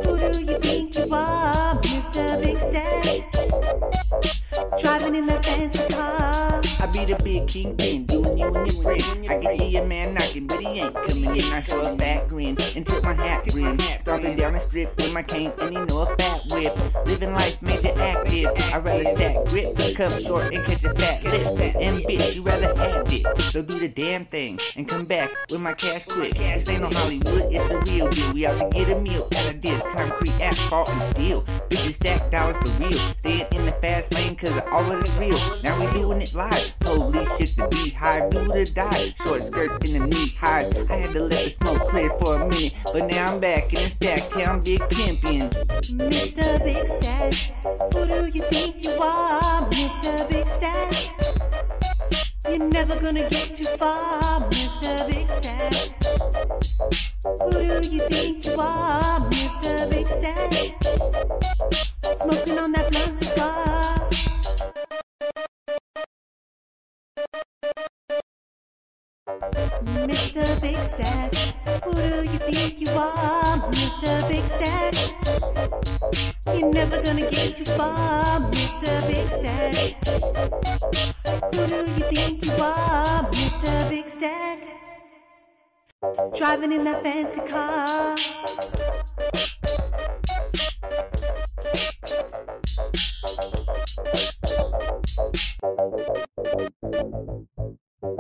Who do you think you are, Mr. Big Stack? Driving in that fancy car. I be the big kingpin, doing you and your friend. I can hear your man knocking, but he ain't coming in. I show a fat grin and tip my hat brim. Stomping down the strip with my cane and you know a fat whip. Living life major active. I rather stack grip, come short and catch a fat lip. And bitch, you rather have it. So do the damn thing and come back with my cash quick. This ain't no Hollywood, it's the real deal. We out to get a meal out of this concrete, asphalt, and steel. Bitches stack dollars for real. Staying in the fast lane cause all real. Now we doing it live. Holy shit the beehive, do or die. Short skirts in the knee highs. I had to let the smoke clear for a minute, but now I'm back in the stack town, big pimpin'. Mr. Big Stack, who do you think you are, Mr. Big Stack? You're never gonna get too far, Mr. Big Stack. Who do you think you are, Mr. Big Stack? Smoking on that blunt cigar. Mr. Big Stack, who do you think you are, Mr. Big Stack? You're never gonna get too far, Mr. Big Stack. Who do you think you are, Mr. Big Stack? Driving in that fancy car. You're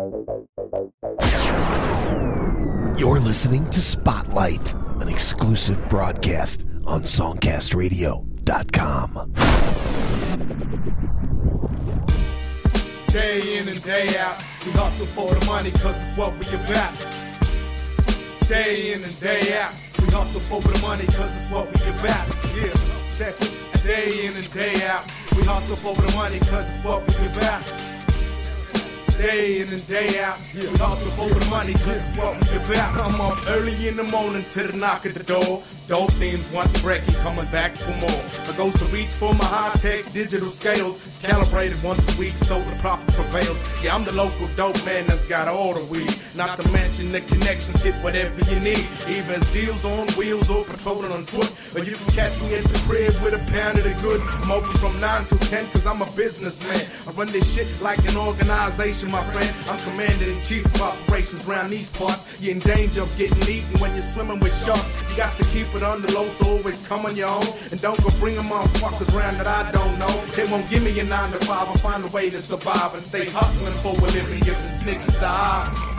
listening to Spotlight, an exclusive broadcast on SongcastRadio.com. Day in and day out, we hustle for the money cause it's what we about. Day in and day out, we hustle for the money cause it's what we about. Yeah, check it. Day in and day out, we hustle for the money cause it's what we about. Day in and day out, we hustle for the money it's what we about. I'm up early in the morning to the knock at the door. Dope things want the break and coming back for more. I goes to reach for my high-tech digital scales. It's calibrated once a week so the profit prevails. Yeah, I'm the local dope man that's got all the weed. Not to mention the connections, get whatever you need. Either it's deals on wheels or patrolling on foot. Or you can catch me at the crib with a pound of the good. I'm open from 9 to 10 cause I'm a businessman. I run this shit like an organization, my friend. I'm commander in chief of operations round these parts. You're in danger of getting eaten when you're swimming with sharks. You got to keep it on the low, so always come on your own. And don't go bring them motherfuckers round that I don't know. They won't give me a 9 to 5. I'll find a way to survive and stay hustling for a living. Give the the eye.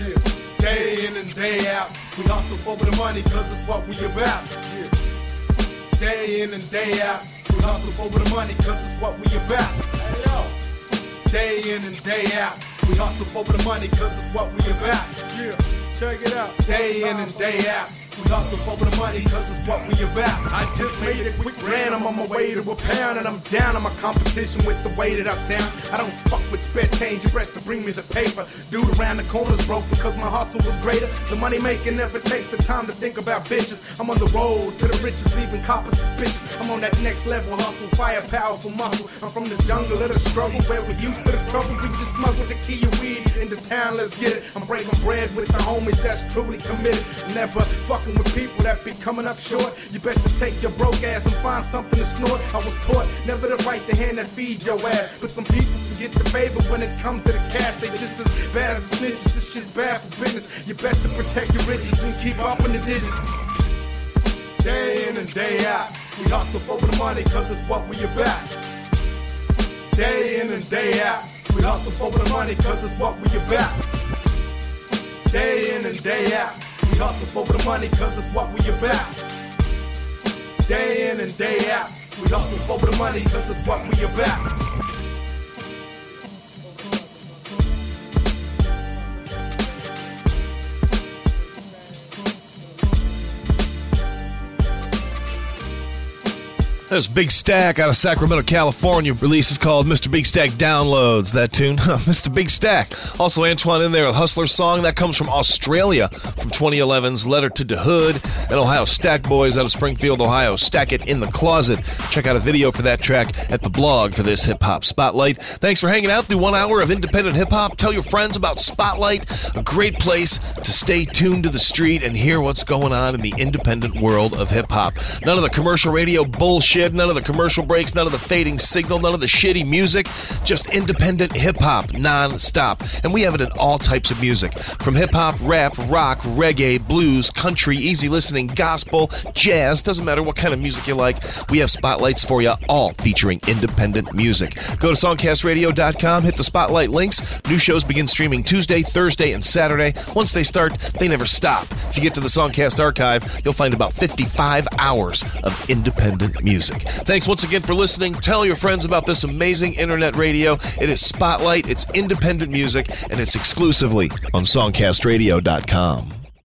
Yeah. Day in and day out, we hustle for the money cause it's what we about. Yeah. Day in and day out, we hustle for the money cause it's what we about. Hey, yo. Day in and day out, we hustle for the money cause it's what we about. Yeah, check it out. Day in and day out. Hustle for the money cause it's what we about. I just made a quick grand, I'm on my way to a pound and I'm down on my competition with the way that I sound. I don't fuck with spare change, your breast to bring me the paper. Dude around the corners broke because my hustle was greater. The money making never takes the time to think about bitches. I'm on the road to the riches, leaving coppers suspicious. I'm on that next level hustle, fire, powerful muscle. I'm from the jungle of the struggle where we used to the trouble. We just smuggle the key of weed into town, let's get it. I'm breaking bread with the homies that's truly committed. Never fucking with people that be coming up short. You best to take your broke ass and find something to snort. I was taught never to write the hand that feeds your ass. But some people forget the favor when it comes to the cash. They just as bad as the snitches. This shit's bad for business. You best to protect your riches and keep up in the digits. Day in and day out, we hustle for the money cause it's what we about. Day in and day out, we hustle for the money cause it's what we about. Day in and day out, hustle for the money cause it's what we about. Day in and day out, we hustle for the money cause it's what we about. There's Big Stack out of Sacramento, California. Release is called Mr. Big Stack Downloads. That tune, Mr. Big Stack. Also, Antwon in there, a Hustler song that comes from Australia from 2011's Letter to the Hood. And Ohio Stack Boys out of Springfield, Ohio. Stack it in the closet. Check out a video for that track at the blog for this hip hop spotlight. Thanks for hanging out through one hour of independent hip hop. Tell your friends about Spotlight, a great place to stay tuned to the street and hear what's going on in the independent world of hip hop. None of the commercial radio bullshit bullshit, none of the commercial breaks, none of the fading signal, none of the shitty music. Just independent hip hop non-stop. And we have it in all types of music. From hip hop, rap, rock, reggae, blues, country, easy listening, gospel, jazz, doesn't matter what kind of music you like. We have spotlights for you all featuring independent music. Go to songcastradio.com, hit the spotlight links. New shows begin streaming Tuesday, Thursday, and Saturday. Once they start, they never stop. If you get to the Songcast archive, you'll find about 55 hours of independent music. Thanks once again for listening. Tell your friends about this amazing internet radio. It is Spotlight, it's independent music, and it's exclusively on songcastradio.com.